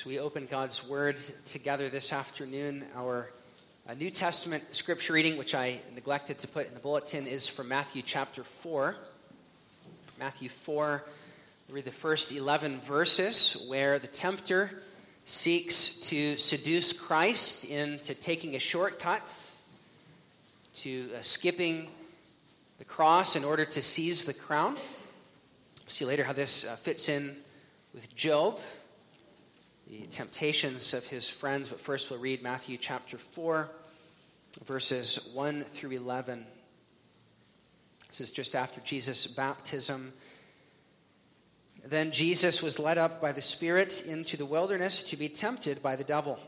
So we open God's Word together this afternoon. Our uh, New Testament scripture reading, which I neglected to put in the bulletin, is from Matthew chapter 4. Matthew 4, read the first 11 verses where the tempter seeks to seduce Christ into taking a shortcut, to uh, skipping the cross in order to seize the crown. See later how this uh, fits in with Job, the temptations of his friends. But first, we'll read Matthew chapter 4, verses 1 through 11. This is just after Jesus' baptism. Then Jesus was led up by the Spirit into the wilderness to be tempted by the devil.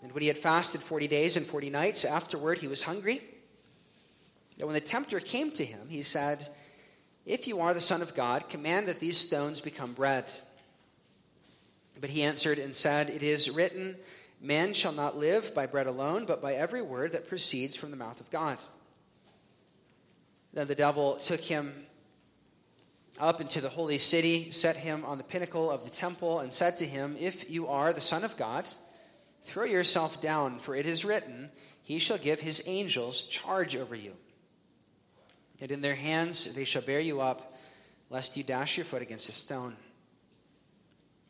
And when he had fasted 40 days and 40 nights, afterward he was hungry. And when the tempter came to him, he said, If you are the Son of God, command that these stones become bread. But he answered and said, It is written, Man shall not live by bread alone, but by every word that proceeds from the mouth of God. Then the devil took him up into the holy city, set him on the pinnacle of the temple, and said to him, If you are the Son of God, throw yourself down, for it is written, He shall give his angels charge over you. And in their hands they shall bear you up, lest you dash your foot against a stone.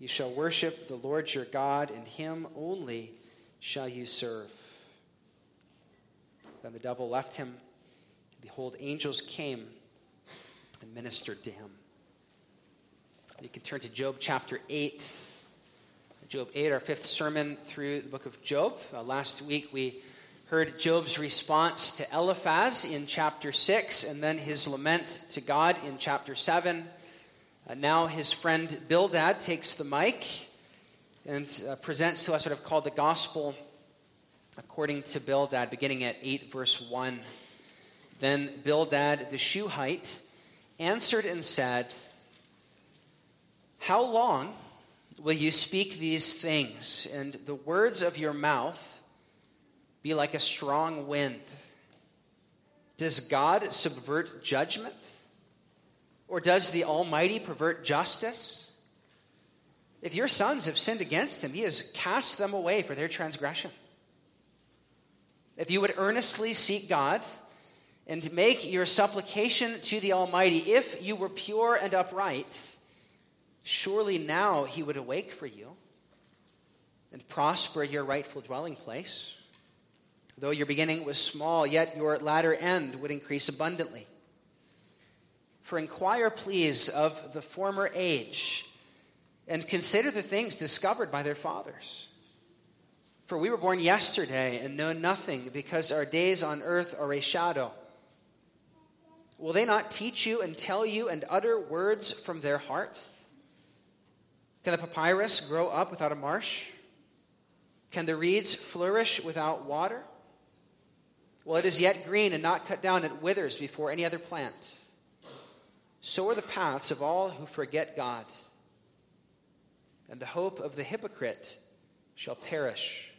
You shall worship the Lord your God, and him only shall you serve. Then the devil left him. and Behold, angels came and ministered to him. You can turn to Job chapter 8. Job 8, our fifth sermon through the book of Job. Uh, last week we heard Job's response to Eliphaz in chapter 6, and then his lament to God in chapter 7. Uh, now his friend Bildad takes the mic and uh, presents to us what I've called the gospel according to Bildad, beginning at 8, verse 1. Then Bildad the Shuhite answered and said, How long will you speak these things, and the words of your mouth be like a strong wind? Does God subvert judgment? Or does the Almighty pervert justice? If your sons have sinned against him, he has cast them away for their transgression. If you would earnestly seek God, and make your supplication to the Almighty. If you were pure and upright, surely now He would awake for you and prosper your rightful dwelling place. Though your beginning was small, yet your latter end would increase abundantly. For inquire, please, of the former age, and consider the things discovered by their fathers. For we were born yesterday and know nothing, because our days on earth are a shadow. Will they not teach you and tell you and utter words from their hearts? Can the papyrus grow up without a marsh? Can the reeds flourish without water? Well, it is yet green and not cut down, it withers before any other plant. So are the paths of all who forget God. And the hope of the hypocrite shall perish,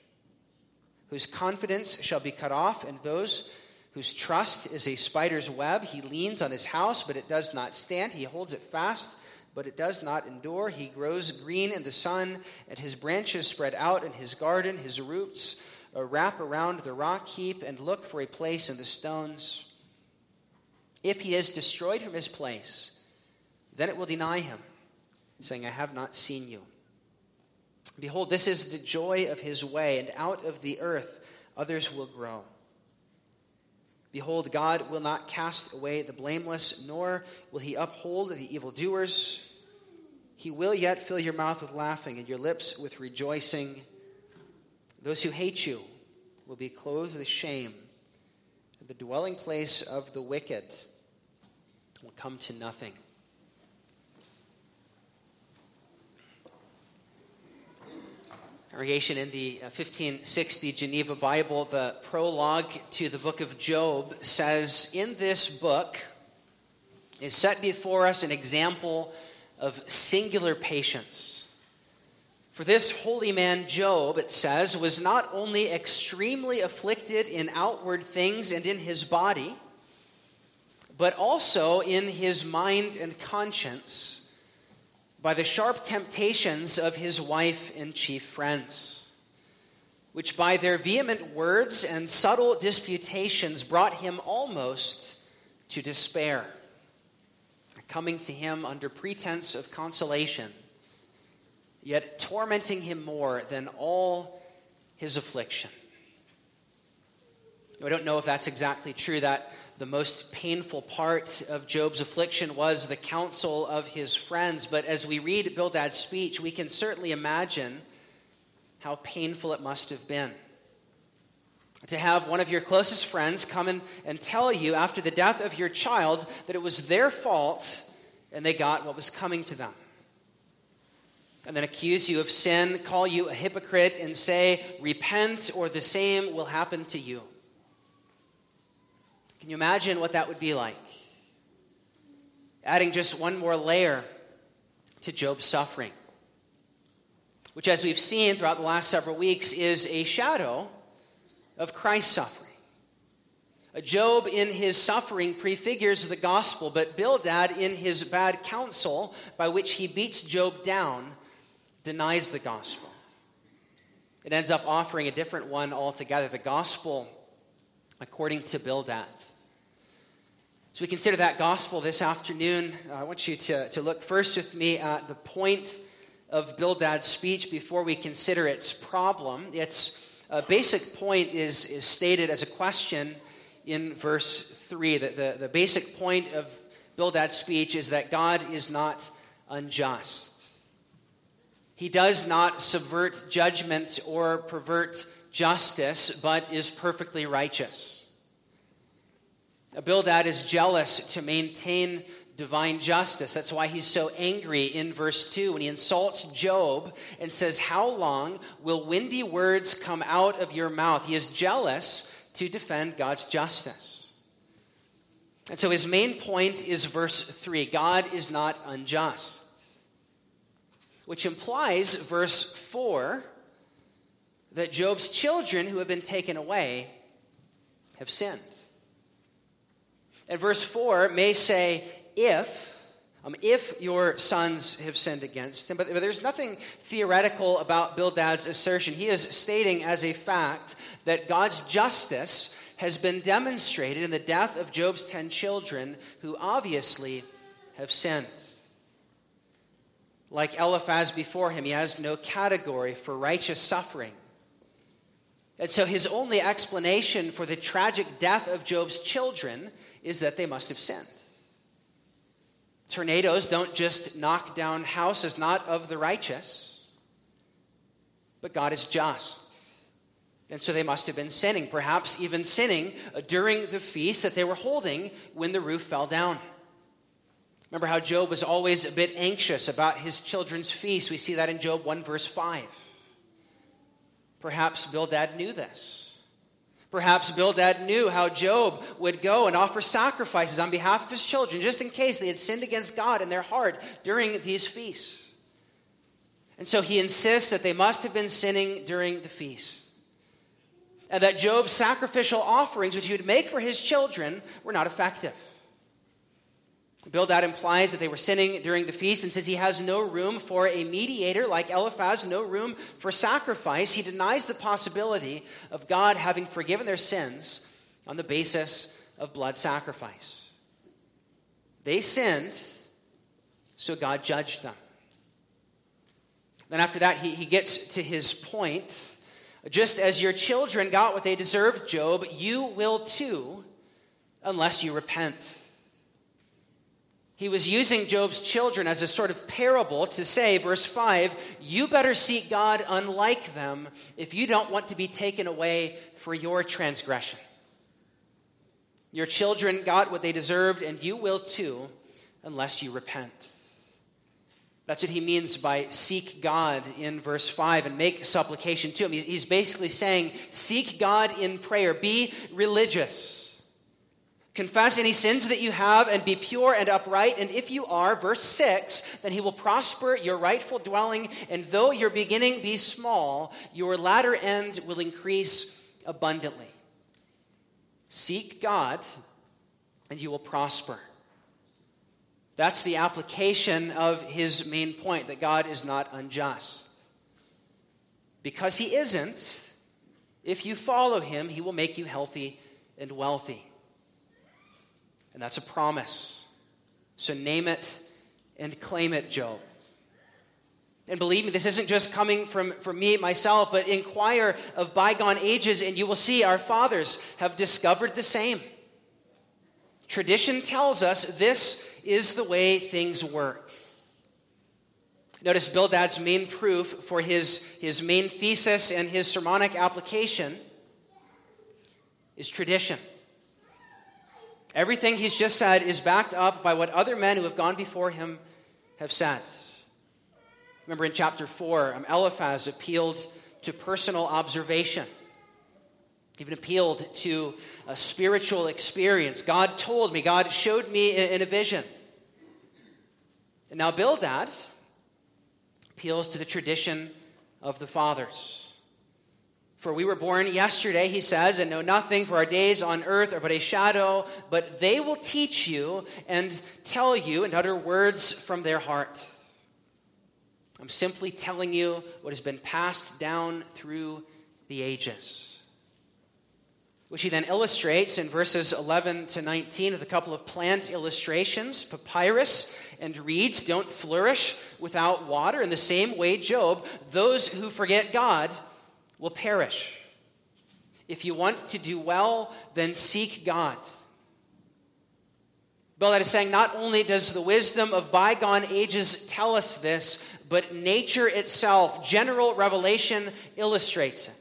whose confidence shall be cut off, and those whose trust is a spider's web. He leans on his house, but it does not stand. He holds it fast, but it does not endure. He grows green in the sun, and his branches spread out in his garden. His roots uh, wrap around the rock heap and look for a place in the stones. If he is destroyed from his place, then it will deny him, saying, I have not seen you. Behold, this is the joy of his way, and out of the earth others will grow. Behold, God will not cast away the blameless, nor will he uphold the evildoers. He will yet fill your mouth with laughing and your lips with rejoicing. Those who hate you will be clothed with shame. The dwelling place of the wicked will come to nothing. Congregation in the 1560 uh, Geneva Bible, the prologue to the book of Job says, In this book is set before us an example of singular patience. For this holy man, Job, it says, was not only extremely afflicted in outward things and in his body, but also in his mind and conscience by the sharp temptations of his wife and chief friends, which by their vehement words and subtle disputations brought him almost to despair, coming to him under pretense of consolation, yet tormenting him more than all his affliction. I don't know if that's exactly true. That the most painful part of Job's affliction was the counsel of his friends. But as we read Bildad's speech, we can certainly imagine how painful it must have been. To have one of your closest friends come in and tell you after the death of your child that it was their fault and they got what was coming to them. And then accuse you of sin, call you a hypocrite, and say, Repent, or the same will happen to you. Can you imagine what that would be like? Adding just one more layer to Job's suffering, which, as we've seen throughout the last several weeks, is a shadow of Christ's suffering. Job in his suffering prefigures the gospel, but Bildad in his bad counsel, by which he beats Job down, denies the gospel. It ends up offering a different one altogether the gospel according to Bildad. So we consider that gospel this afternoon. Uh, I want you to, to look first with me at the point of Bildad's speech before we consider its problem. Its uh, basic point is, is stated as a question in verse 3. The, the, the basic point of Bildad's speech is that God is not unjust. He does not subvert judgment or pervert justice, but is perfectly righteous. Bildad is jealous to maintain divine justice. That's why he's so angry in verse 2 when he insults Job and says, How long will windy words come out of your mouth? He is jealous to defend God's justice. And so his main point is verse 3 God is not unjust, which implies verse 4 that Job's children who have been taken away have sinned. And verse 4 may say, if. Um, if your sons have sinned against him. But, but there's nothing theoretical about Bildad's assertion. He is stating as a fact that God's justice has been demonstrated in the death of Job's 10 children who obviously have sinned. Like Eliphaz before him, he has no category for righteous suffering. And so his only explanation for the tragic death of Job's children is that they must have sinned. Tornadoes don't just knock down houses, not of the righteous, but God is just. And so they must have been sinning, perhaps even sinning uh, during the feast that they were holding when the roof fell down. Remember how Job was always a bit anxious about his children's feast. We see that in Job 1, verse 5. Perhaps Bildad knew this. Perhaps Bildad knew how Job would go and offer sacrifices on behalf of his children, just in case they had sinned against God in their heart during these feasts. And so he insists that they must have been sinning during the feast. And that Job's sacrificial offerings, which he would make for his children, were not effective. Bildad implies that they were sinning during the feast and says he has no room for a mediator like Eliphaz, no room for sacrifice. He denies the possibility of God having forgiven their sins on the basis of blood sacrifice. They sinned, so God judged them. Then, after that, he, he gets to his point. Just as your children got what they deserved, Job, you will too, unless you repent. He was using Job's children as a sort of parable to say, verse 5, you better seek God unlike them if you don't want to be taken away for your transgression. Your children got what they deserved, and you will too, unless you repent. That's what he means by seek God in verse 5 and make supplication to him. He's basically saying, seek God in prayer, be religious. Confess any sins that you have and be pure and upright. And if you are, verse 6, then he will prosper your rightful dwelling. And though your beginning be small, your latter end will increase abundantly. Seek God, and you will prosper. That's the application of his main point that God is not unjust. Because he isn't, if you follow him, he will make you healthy and wealthy. And that's a promise. So name it and claim it, Job. And believe me, this isn't just coming from, from me, myself, but inquire of bygone ages, and you will see our fathers have discovered the same. Tradition tells us this is the way things work. Notice Bildad's main proof for his, his main thesis and his sermonic application is tradition. Everything he's just said is backed up by what other men who have gone before him have said. Remember in chapter 4, um, Eliphaz appealed to personal observation even appealed to a spiritual experience. God told me, God showed me in a vision. And now Bildad appeals to the tradition of the fathers. For we were born yesterday, he says, and know nothing, for our days on earth are but a shadow, but they will teach you and tell you and utter words from their heart. I'm simply telling you what has been passed down through the ages which he then illustrates in verses 11 to 19 with a couple of plant illustrations. Papyrus and reeds don't flourish without water. In the same way, Job, those who forget God will perish. If you want to do well, then seek God. Bildad is saying not only does the wisdom of bygone ages tell us this, but nature itself, general revelation, illustrates it.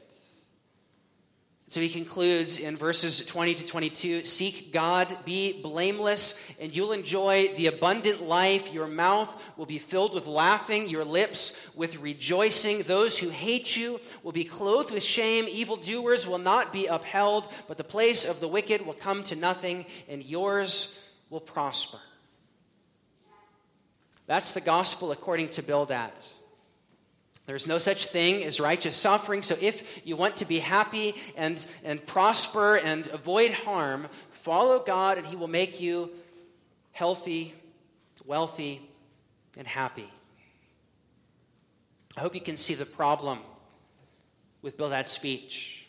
So he concludes in verses 20 to 22 Seek God, be blameless, and you'll enjoy the abundant life. Your mouth will be filled with laughing, your lips with rejoicing. Those who hate you will be clothed with shame. Evildoers will not be upheld, but the place of the wicked will come to nothing, and yours will prosper. That's the gospel according to Bildad. There's no such thing as righteous suffering. So if you want to be happy and, and prosper and avoid harm, follow God and He will make you healthy, wealthy, and happy. I hope you can see the problem with Bildad's speech.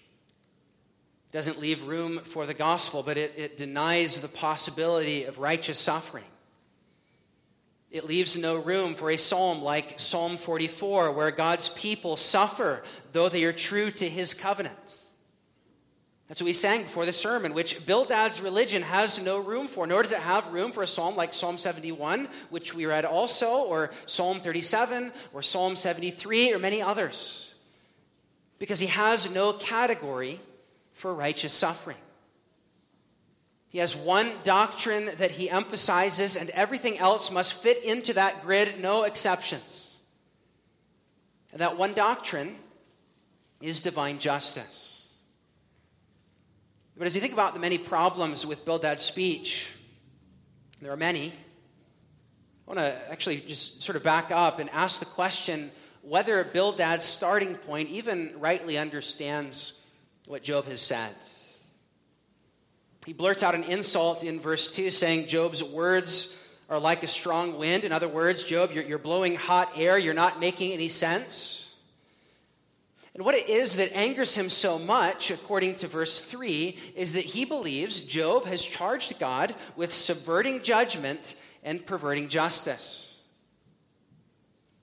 It doesn't leave room for the gospel, but it, it denies the possibility of righteous suffering. It leaves no room for a psalm like Psalm 44, where God's people suffer though they are true to his covenant. That's what we sang before the sermon, which Bildad's religion has no room for, nor does it have room for a psalm like Psalm 71, which we read also, or Psalm 37, or Psalm 73, or many others. Because he has no category for righteous suffering. He has one doctrine that he emphasizes, and everything else must fit into that grid, no exceptions. And that one doctrine is divine justice. But as you think about the many problems with Bildad's speech, there are many. I want to actually just sort of back up and ask the question whether Bildad's starting point even rightly understands what Job has said. He blurts out an insult in verse 2, saying, Job's words are like a strong wind. In other words, Job, you're, you're blowing hot air, you're not making any sense. And what it is that angers him so much, according to verse 3, is that he believes Job has charged God with subverting judgment and perverting justice.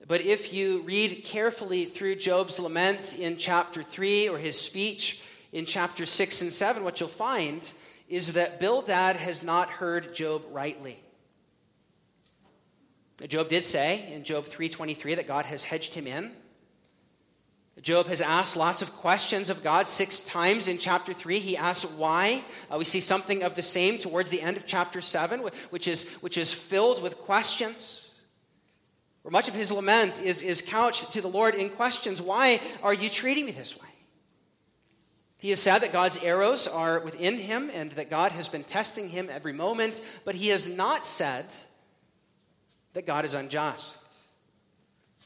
But if you read carefully through Job's lament in chapter 3 or his speech in chapter 6 and 7, what you'll find is that Bildad has not heard Job rightly. Job did say in Job 3:23 that God has hedged him in. Job has asked lots of questions of God six times in chapter 3. He asks why. Uh, we see something of the same towards the end of chapter 7, which is, which is filled with questions. Where much of his lament is, is couched to the Lord in questions Why are you treating me this way? He has said that God's arrows are within him and that God has been testing him every moment, but he has not said that God is unjust.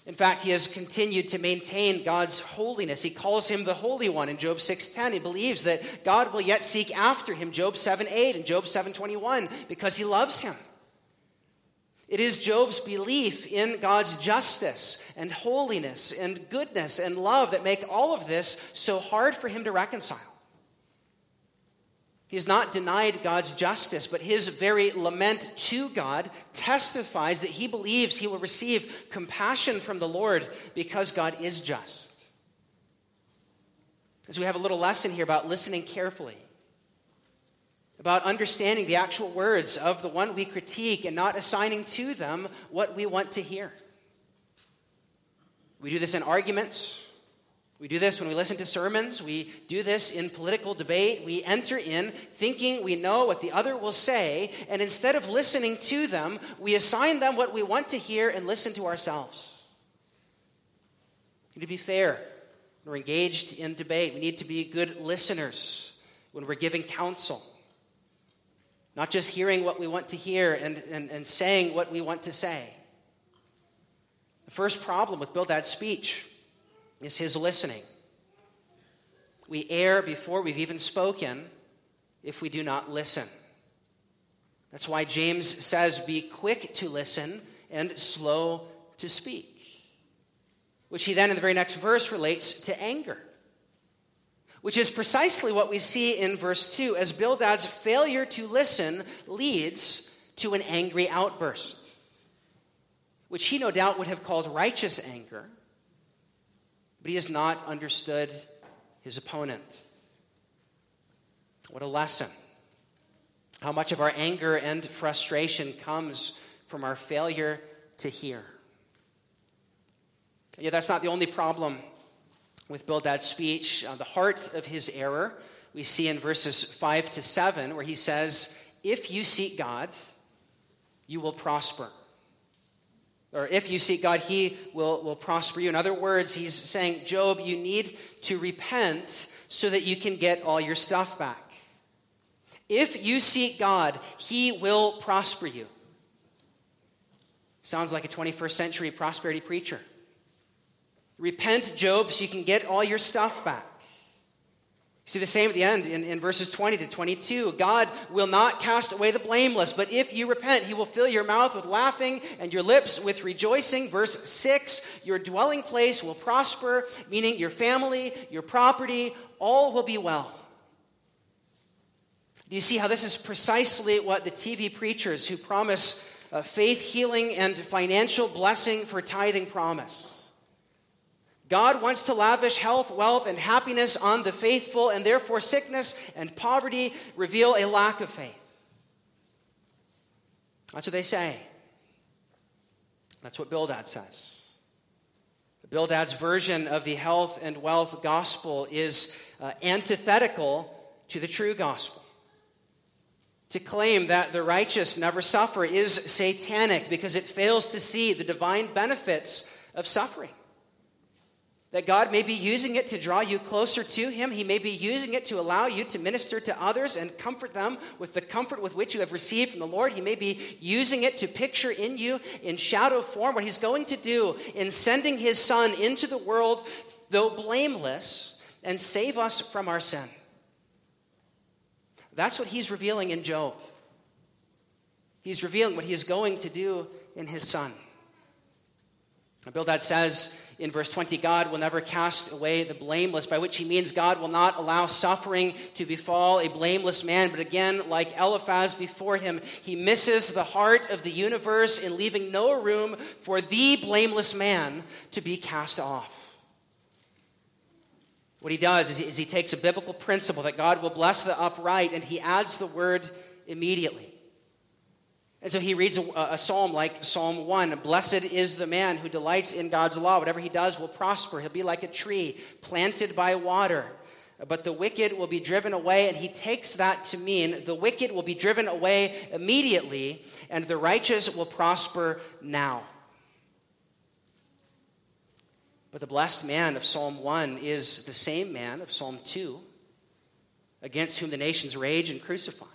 In fact, he has continued to maintain God's holiness. He calls him the Holy One in Job 6:10. He believes that God will yet seek after him, Job 7:8 and Job 7:21, because he loves him. It is Job's belief in God's justice and holiness and goodness and love that make all of this so hard for him to reconcile. He has not denied God's justice, but his very lament to God testifies that he believes he will receive compassion from the Lord because God is just. As we have a little lesson here about listening carefully about understanding the actual words of the one we critique and not assigning to them what we want to hear. We do this in arguments. We do this when we listen to sermons. We do this in political debate. We enter in thinking we know what the other will say, and instead of listening to them, we assign them what we want to hear and listen to ourselves. To be fair. We're engaged in debate. We need to be good listeners when we're giving counsel. Not just hearing what we want to hear and, and, and saying what we want to say. The first problem with Bildad's speech is his listening. We err before we've even spoken if we do not listen. That's why James says, Be quick to listen and slow to speak, which he then in the very next verse relates to anger which is precisely what we see in verse 2 as Bildad's failure to listen leads to an angry outburst, which he no doubt would have called righteous anger, but he has not understood his opponent. What a lesson. How much of our anger and frustration comes from our failure to hear. Yeah, that's not the only problem with Bildad's speech, uh, the heart of his error, we see in verses 5 to 7, where he says, If you seek God, you will prosper. Or if you seek God, he will, will prosper you. In other words, he's saying, Job, you need to repent so that you can get all your stuff back. If you seek God, he will prosper you. Sounds like a 21st century prosperity preacher. Repent, Job, so you can get all your stuff back. See the same at the end in, in verses 20 to 22. God will not cast away the blameless, but if you repent, he will fill your mouth with laughing and your lips with rejoicing. Verse 6 Your dwelling place will prosper, meaning your family, your property, all will be well. Do you see how this is precisely what the TV preachers who promise uh, faith healing and financial blessing for tithing promise? God wants to lavish health, wealth, and happiness on the faithful, and therefore sickness and poverty reveal a lack of faith. That's what they say. That's what Bildad says. Bildad's version of the health and wealth gospel is uh, antithetical to the true gospel. To claim that the righteous never suffer is satanic because it fails to see the divine benefits of suffering. That God may be using it to draw you closer to Him. He may be using it to allow you to minister to others and comfort them with the comfort with which you have received from the Lord. He may be using it to picture in you, in shadow form, what He's going to do in sending His Son into the world, though blameless, and save us from our sin. That's what He's revealing in Job. He's revealing what He is going to do in His Son. Bildad says in verse 20, God will never cast away the blameless, by which he means God will not allow suffering to befall a blameless man. But again, like Eliphaz before him, he misses the heart of the universe in leaving no room for the blameless man to be cast off. What he does is he, is he takes a biblical principle that God will bless the upright and he adds the word immediately. And so he reads a, a, psalm like Psalm 1 Blessed is the man who delights in God's law. Whatever he does will prosper. He'll be like a tree planted by water. But the wicked will be driven away. And he takes that to mean the wicked will be driven away immediately, and the righteous will prosper now. But the blessed man of Psalm 1 is the same man of Psalm 2, against whom the nations rage and crucify.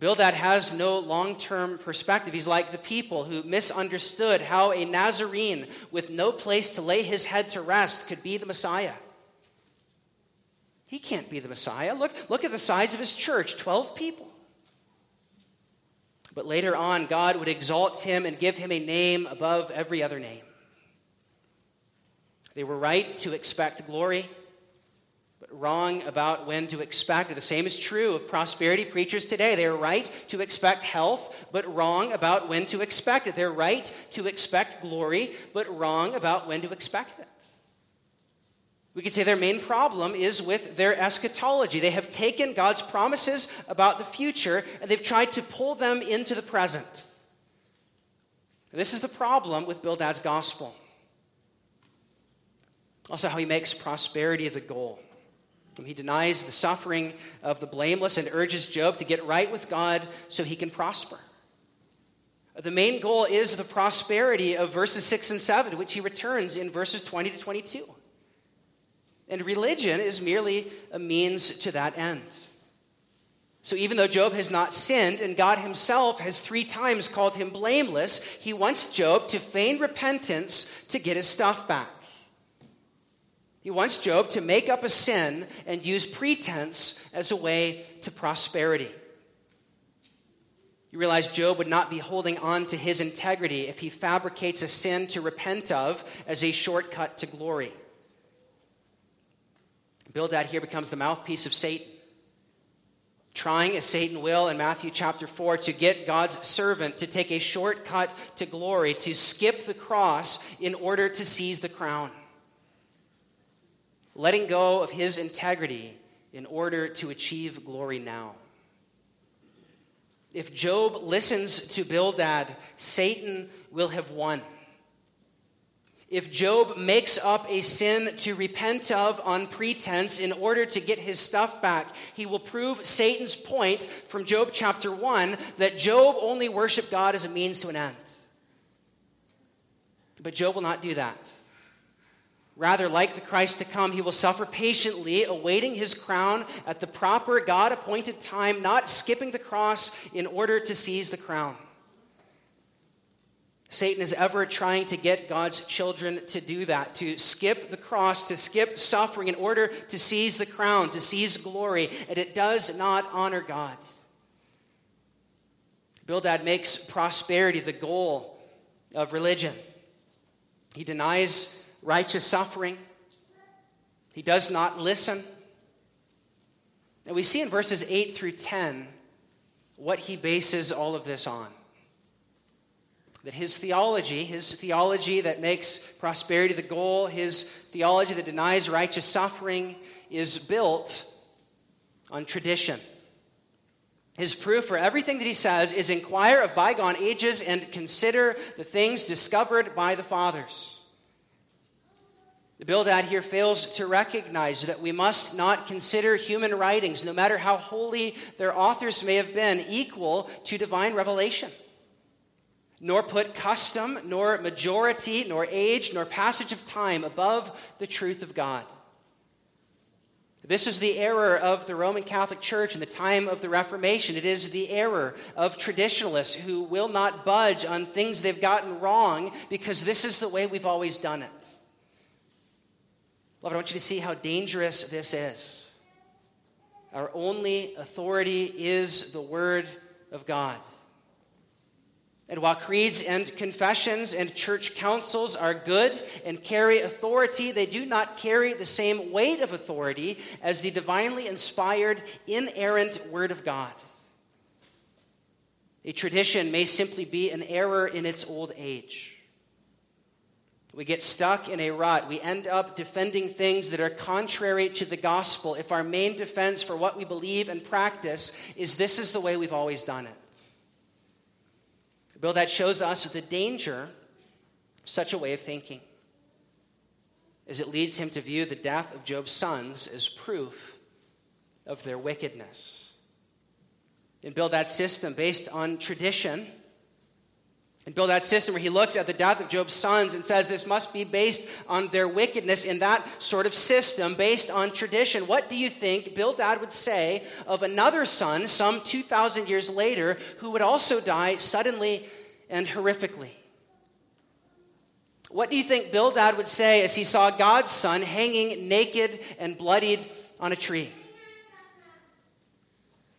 Bildad has no long term perspective. He's like the people who misunderstood how a Nazarene with no place to lay his head to rest could be the Messiah. He can't be the Messiah. Look, look at the size of his church 12 people. But later on, God would exalt him and give him a name above every other name. They were right to expect glory wrong about when to expect. It. The same is true of prosperity preachers today. They're right to expect health, but wrong about when to expect it. They're right to expect glory, but wrong about when to expect it. We could say their main problem is with their eschatology. They have taken God's promises about the future and they've tried to pull them into the present. this is the problem with Bildad's gospel. Also, how he makes prosperity the goal. He denies the suffering of the blameless and urges Job to get right with God so he can prosper. The main goal is the prosperity of verses 6 and 7, which he returns in verses 20 to 22. And religion is merely a means to that end. So even though Job has not sinned and God himself has three times called him blameless, he wants Job to feign repentance to get his stuff back. He wants Job to make up a sin and use pretense as a way to prosperity. You realize Job would not be holding on to his integrity if he fabricates a sin to repent of as a shortcut to glory. Bildad here becomes the mouthpiece of Satan, trying, as Satan will in Matthew chapter 4, to get God's servant to take a shortcut to glory, to skip the cross in order to seize the crown letting go of his integrity in order to achieve glory now. If Job listens to Bildad, Satan will have won. If Job makes up a sin to repent of on pretense in order to get his stuff back, he will prove Satan's point from Job chapter 1 that Job only worshiped God as a means to an end. But Job will not do that. Rather, like the Christ to come, he will suffer patiently, awaiting his crown at the proper God appointed time, not skipping the cross in order to seize the crown. Satan is ever trying to get God's children to do that, to skip the cross, to skip suffering in order to seize the crown, to seize glory, and it does not honor God. Bildad makes prosperity the goal of religion. He denies righteous suffering. He does not listen. And we see in verses 8 through 10 what he bases all of this on. That his theology, his theology that makes prosperity the goal, his theology that denies righteous suffering, is built on tradition. His proof for everything that he says is inquire of bygone ages and consider the things discovered by the fathers. The Bildad here fails to recognize that we must not consider human writings, no matter how holy their authors may have been, equal to divine revelation, nor put custom, nor majority, nor age, nor passage of time above the truth of God. This is the error of the Roman Catholic Church in the time of the Reformation. It is the error of traditionalists who will not budge on things they've gotten wrong because this is the way we've always done it. Beloved, I want you to see how dangerous this is. Our only authority is the Word of God. And while creeds and confessions and church councils are good and carry authority, they do not carry the same weight of authority as the divinely inspired, inerrant Word of God. A tradition may simply be an error in its old age. We get stuck in a rut. We end up defending things that are contrary to the gospel if our main defense for what we believe and practice is this is the way we've always done it. Bildad shows us the danger of such a way of thinking, as it leads him to view the death of Job's sons as proof of their wickedness. And Bildad's system, based on tradition, And Bildad's system, where he looks at the death of Job's sons and says this must be based on their wickedness in that sort of system, based on tradition. What do you think Bildad would say of another son, some 2,000 years later, who would also die suddenly and horrifically? What do you think Bildad would say as he saw God's son hanging naked and bloodied on a tree?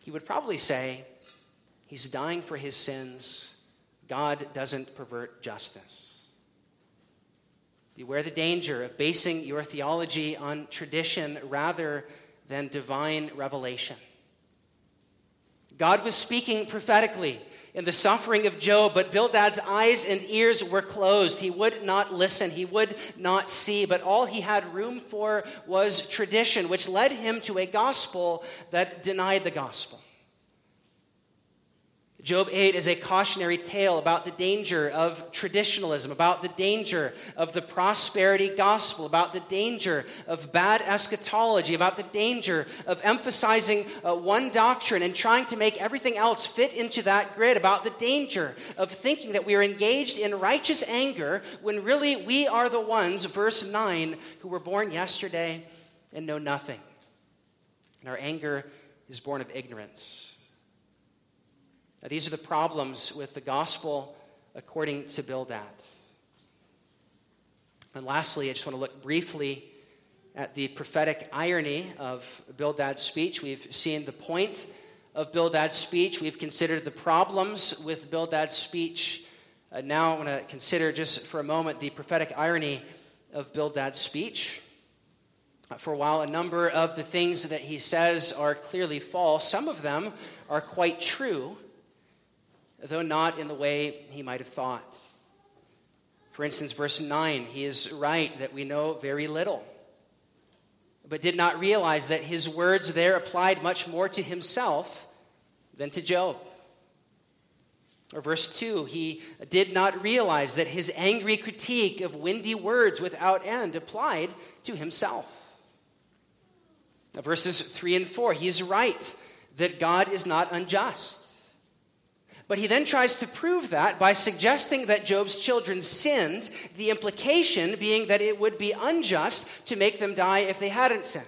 He would probably say, He's dying for his sins. God doesn't pervert justice. Beware the danger of basing your theology on tradition rather than divine revelation. God was speaking prophetically in the suffering of Job, but Bildad's eyes and ears were closed. He would not listen, he would not see, but all he had room for was tradition, which led him to a gospel that denied the gospel. Job 8 is a cautionary tale about the danger of traditionalism, about the danger of the prosperity gospel, about the danger of bad eschatology, about the danger of emphasizing uh, one doctrine and trying to make everything else fit into that grid, about the danger of thinking that we are engaged in righteous anger when really we are the ones, verse 9, who were born yesterday and know nothing. And our anger is born of ignorance. Now, these are the problems with the gospel according to Bildad. And lastly, I just want to look briefly at the prophetic irony of Bildad's speech. We've seen the point of Bildad's speech, we've considered the problems with Bildad's speech. Uh, now I want to consider just for a moment the prophetic irony of Bildad's speech. Uh, for a while, a number of the things that he says are clearly false. Some of them are quite true though not in the way he might have thought. For instance, verse 9, he is right that we know very little, but did not realize that his words there applied much more to himself than to Job. Or verse 2, he did not realize that his angry critique of windy words without end applied to himself. Now, verses 3 and 4, he's right that God is not unjust. But he then tries to prove that by suggesting that Job's children sinned, the implication being that it would be unjust to make them die if they hadn't sinned.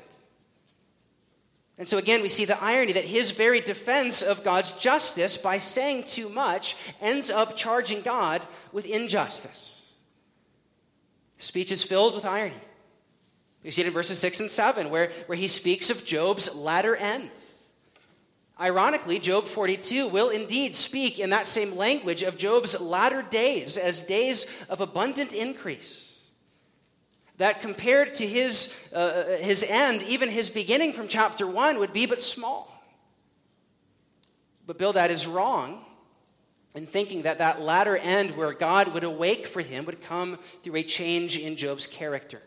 And so again, we see the irony that his very defense of God's justice by saying too much ends up charging God with injustice. speech is filled with irony. We see it in verses 6 and 7, where, where he speaks of Job's latter end. Ironically, Job 42 will indeed speak in that same language of Job's latter days as days of abundant increase. That compared to his, uh, uh, his end, even his beginning from chapter 1 would be but small. But Bildad is wrong in thinking that that latter end where God would awake for him would come through a change in Job's character.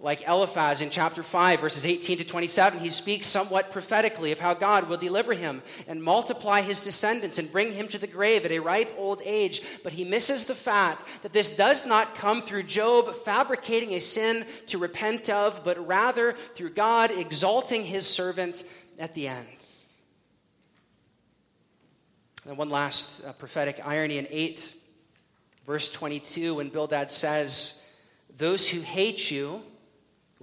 Like Eliphaz in chapter 5, verses 18 to 27, he speaks somewhat prophetically of how God will deliver him and multiply his descendants and bring him to the grave at a ripe old age. But he misses the fact that this does not come through Job fabricating a sin to repent of, but rather through God exalting his servant at the end. And one last uh, prophetic irony in 8, verse 22, when Bildad says, Those who hate you,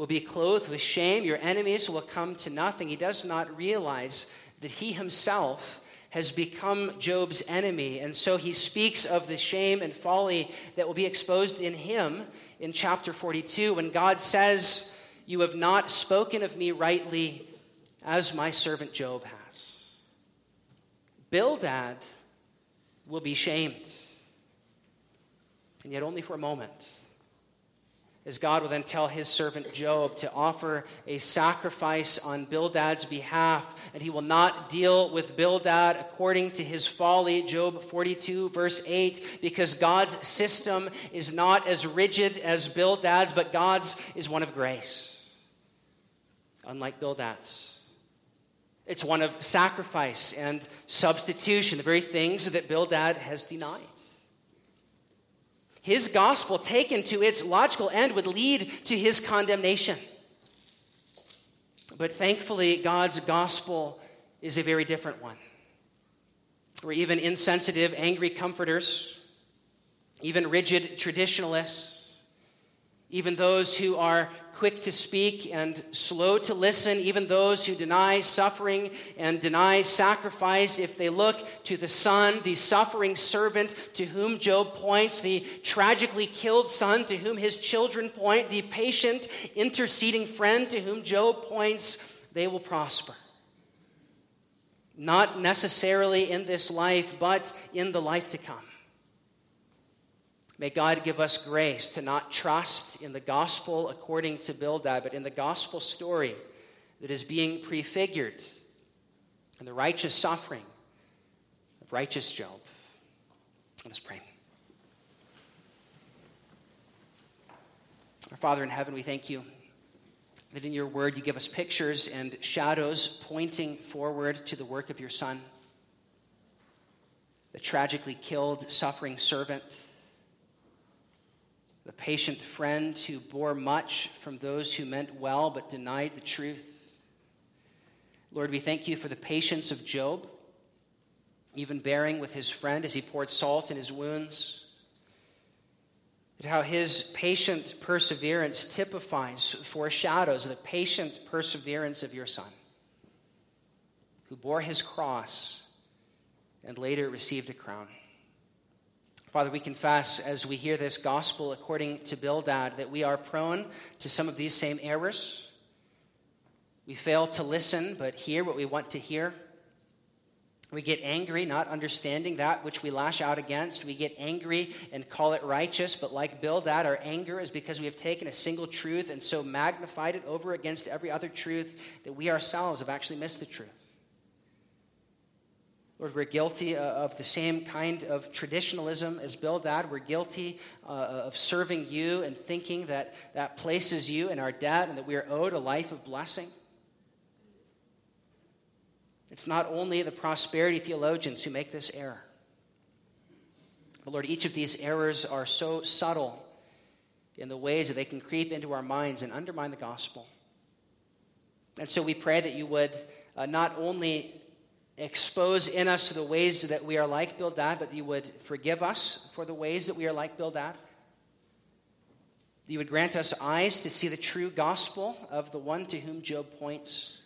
will be clothed with shame. Your enemies will come to nothing. He does not realize that he himself has become Job's enemy. And so he speaks of the shame and folly that will be exposed in him in chapter 42 when God says, You have not spoken of me rightly as my servant Job has. Bildad will be shamed, and yet only for a moment as God will then tell his servant Job to offer a sacrifice on Bildad's behalf, and he will not deal with Bildad according to his folly. Job 42, verse 8, because God's system is not as rigid as Bildad's, but God's is one of grace, unlike Bildad's. It's one of sacrifice and substitution, the very things that Bildad has denied. His gospel, taken to its logical end, would lead to his condemnation. But thankfully, God's gospel is a very different one. or even insensitive, angry comforters, even rigid traditionalists, even those who are quick to speak and slow to listen, even those who deny suffering and deny sacrifice, if they look to the Son, the suffering servant to whom Job points, the tragically killed son to whom his children point, the patient, interceding friend to whom Job points, they will prosper. Not necessarily in this life, but in the life to come. May God give us grace to not trust in the gospel according to Bildad, but in the gospel story that is being prefigured in the righteous suffering of righteous Job. Let us pray. Our Father in heaven, we thank you that in your word you give us pictures and shadows pointing forward to the work of your Son, the tragically killed, suffering servant the patient friend who bore much from those who meant well but denied the truth. Lord, we thank you for the patience of Job, even bearing with his friend as he poured salt in his wounds. And how his patient perseverance typifies, foreshadows the patient perseverance of your Son, who bore his cross and later received a crown. Father, we confess as we hear this gospel according to Bildad that we are prone to some of these same errors. We fail to listen but hear what we want to hear. We get angry, not understanding that which we lash out against. We get angry and call it righteous, but like Bildad, our anger is because we have taken a single truth and so magnified it over against every other truth that we ourselves have actually missed the truth. Lord, we're guilty uh, of the same kind of traditionalism as Bildad. We're guilty uh, of serving you and thinking that that places you in our debt and that we are owed a life of blessing. It's not only the prosperity theologians who make this error. But Lord, each of these errors are so subtle in the ways that they can creep into our minds and undermine the gospel. And so we pray that you would uh, not only expose in us the ways that we are like Bildad, but you would forgive us for the ways that we are like Bildad. You would grant us eyes to see the true gospel of the one to whom Job points.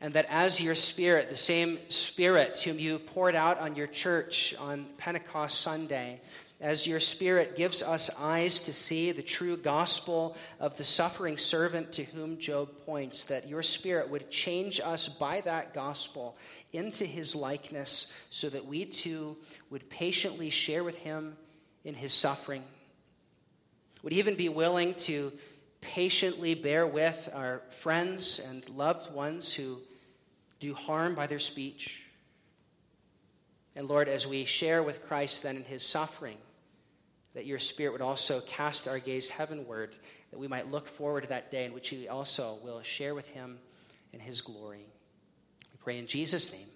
And that as your spirit, the same spirit whom you poured out on your church on Pentecost Sunday, as your Spirit gives us eyes to see the true gospel of the suffering servant to whom Job points, that your Spirit would change us by that gospel into his likeness so that we too would patiently share with him in his suffering, would even be willing to patiently bear with our friends and loved ones who do harm by their speech. And Lord, as we share with Christ then in his suffering, that your Spirit would also cast our gaze heavenward, that we might look forward to that day in which we also will share with him in his glory. We pray in Jesus' name.